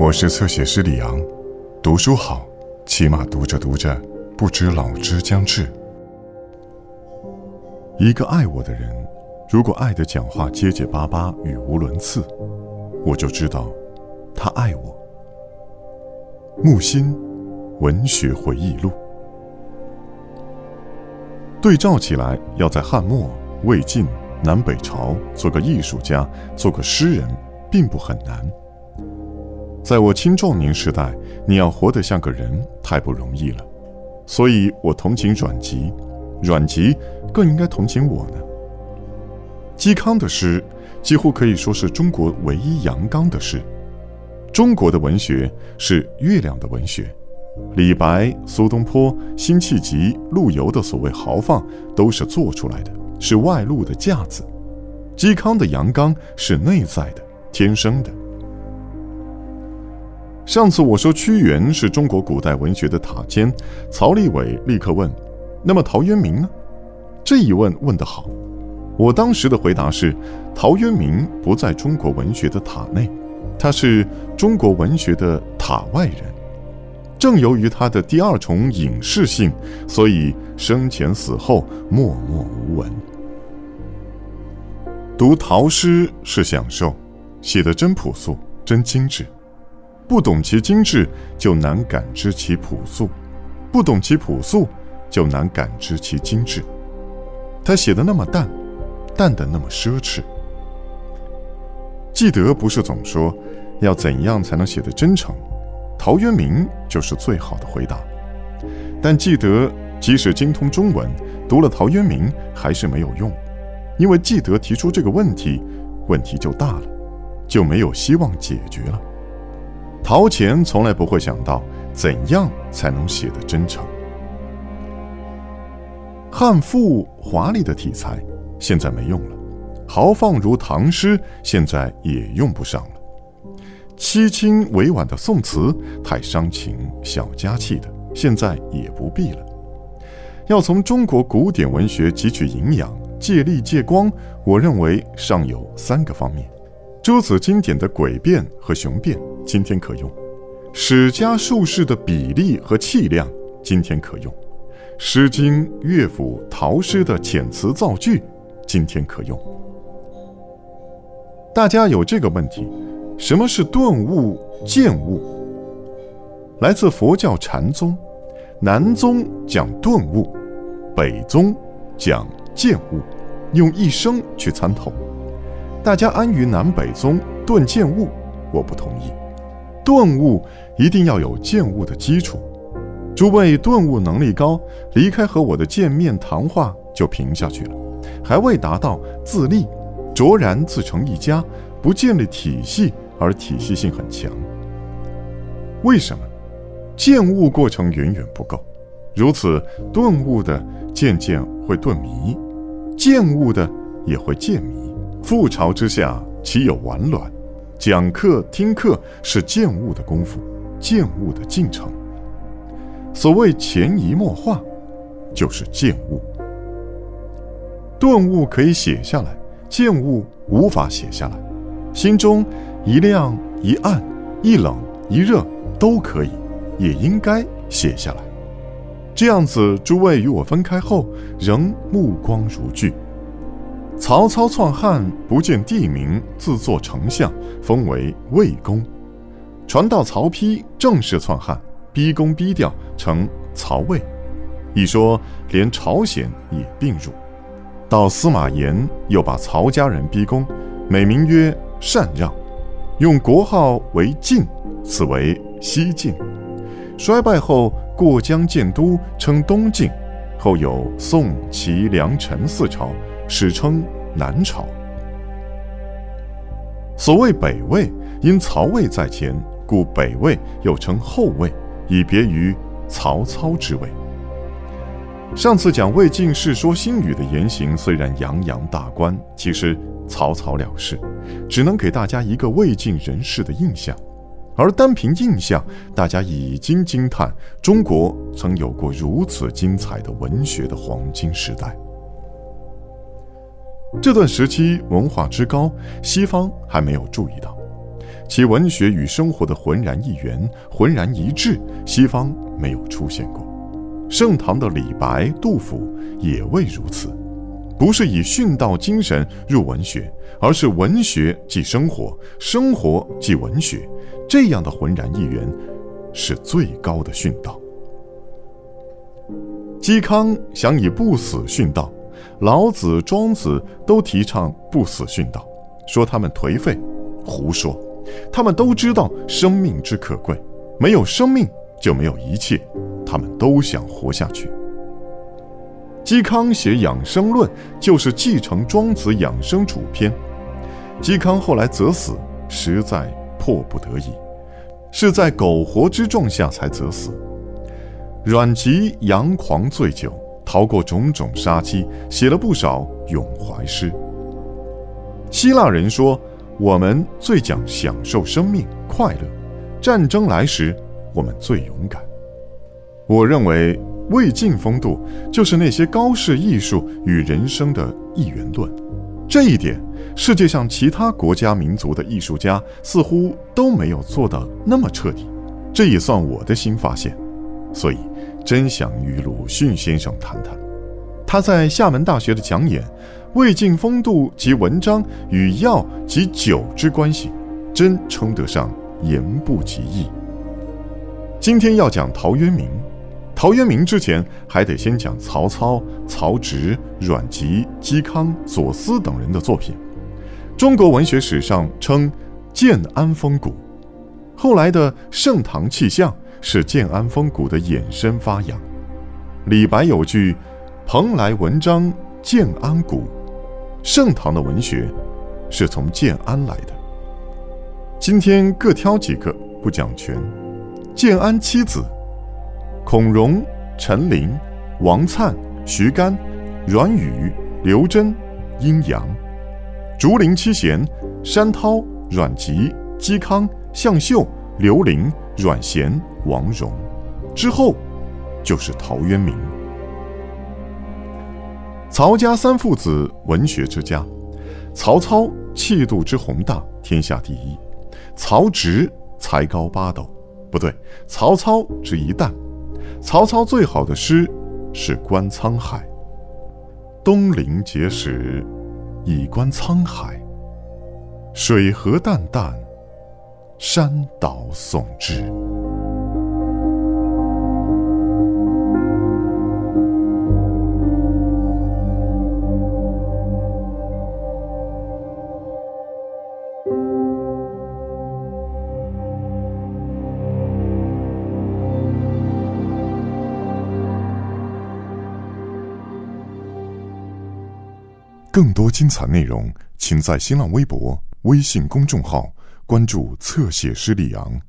我是侧写师李昂，读书好，起码读着读着，不知老之将至。一个爱我的人，如果爱的讲话结结巴巴、语无伦次，我就知道他爱我。木心，文学回忆录。对照起来，要在汉末、魏晋、南北朝做个艺术家、做个诗人，并不很难。在我青壮年时代，你要活得像个人，太不容易了。所以我同情阮籍，阮籍更应该同情我呢。嵇康的诗几乎可以说是中国唯一阳刚的诗。中国的文学是月亮的文学，李白、苏东坡、辛弃疾、陆游的所谓豪放，都是做出来的，是外露的架子。嵇康的阳刚是内在的，天生的。上次我说屈原是中国古代文学的塔尖，曹立伟立刻问：“那么陶渊明呢？”这一问问得好。我当时的回答是：陶渊明不在中国文学的塔内，他是中国文学的塔外人。正由于他的第二重隐士性，所以生前死后默默无闻。读陶诗是享受，写得真朴素，真精致。不懂其精致，就难感知其朴素；不懂其朴素，就难感知其精致。他写的那么淡，淡的那么奢侈。记得不是总说要怎样才能写得真诚？陶渊明就是最好的回答。但记得即使精通中文，读了陶渊明还是没有用，因为记得提出这个问题，问题就大了，就没有希望解决了。陶潜从来不会想到怎样才能写得真诚。汉赋华丽的题材现在没用了，豪放如唐诗现在也用不上了，凄清委婉的宋词太伤情小家气的现在也不必了。要从中国古典文学汲取营养、借力借光，我认为尚有三个方面：诸子经典的诡辩和雄辩。今天可用，史家术士的比例和气量；今天可用，《诗经》乐府陶诗的遣词造句；今天可用。大家有这个问题：什么是顿悟、见悟？来自佛教禅宗，南宗讲顿悟，北宗讲见悟，用一生去参透。大家安于南北宗顿见悟，我不同意。顿悟一定要有见悟的基础。诸位顿悟能力高，离开和我的见面谈话就平下去了，还未达到自立，卓然自成一家，不建立体系而体系性很强。为什么？见悟过程远远不够，如此顿悟的渐渐会顿迷，见悟的也会渐迷。覆巢之下，岂有完卵？讲课听课是见悟的功夫，见悟的进程。所谓潜移默化，就是见悟。顿悟可以写下来，见悟无法写下来。心中一亮一暗，一冷一热都可以，也应该写下来。这样子，诸位与我分开后，仍目光如炬。曹操篡汉，不见地名，自作丞相，封为魏公。传到曹丕正式篡汉，逼宫逼掉，成曹魏。一说连朝鲜也并入。到司马炎又把曹家人逼宫，美名曰禅让，用国号为晋，此为西晋。衰败后过江建都，称东晋。后有宋、齐、梁、陈四朝。史称南朝。所谓北魏，因曹魏在前，故北魏又称后魏，以别于曹操之魏。上次讲魏晋《世说新语》的言行，虽然洋洋大观，其实草草了事，只能给大家一个魏晋人士的印象。而单凭印象，大家已经惊叹中国曾有过如此精彩的文学的黄金时代。这段时期文化之高，西方还没有注意到。其文学与生活的浑然一元、浑然一致，西方没有出现过。盛唐的李白、杜甫也未如此，不是以殉道精神入文学，而是文学即生活，生活即文学，这样的浑然一元，是最高的殉道。嵇康想以不死殉道，老子、庄子都提倡不死殉道，说他们颓废，胡说，他们都知道生命之可贵，没有生命就没有一切。他们都想活下去。嵇康写《养生论》，就是继承庄子养生主篇。嵇康后来则死，实在迫不得已，是在苟活之状下才则死。阮籍阳狂醉酒，逃过种种杀机，写了不少咏怀诗。希腊人说：“我们最讲享受生命快乐，战争来时，我们最勇敢。”我认为魏晋风度就是那些高士艺术与人生的一元论，这一点世界上其他国家民族的艺术家似乎都没有做到那么彻底，这也算我的新发现，所以真想与鲁迅先生谈谈，他在厦门大学的讲演《魏晋风度及文章与药及酒之关系》，真称得上言不及义。今天要讲陶渊明。陶渊明之前还得先讲曹操、曹植、阮籍、嵇康、左思等人的作品。中国文学史上称建安风骨，后来的盛唐气象是建安风骨的衍生发扬。李白有句“蓬莱文章建安骨”，盛唐的文学是从建安来的。今天各挑几个，不讲全。建安七子。孔融、陈琳、王粲、徐干、阮宇、刘桢、阴阳；竹林七贤：山涛、阮籍、嵇康、向秀、刘伶、阮咸、王戎。之后，就是陶渊明。曹家三父子，文学之家。曹操气度之宏大，天下第一；曹植才高八斗，不对，曹操之一旦。曹操最好的诗是《观沧海》：“东临碣石，以观沧海。水何澹澹，山岛竦之。”更多精彩内容，请在新浪微博、微信公众号关注“侧写师李昂”。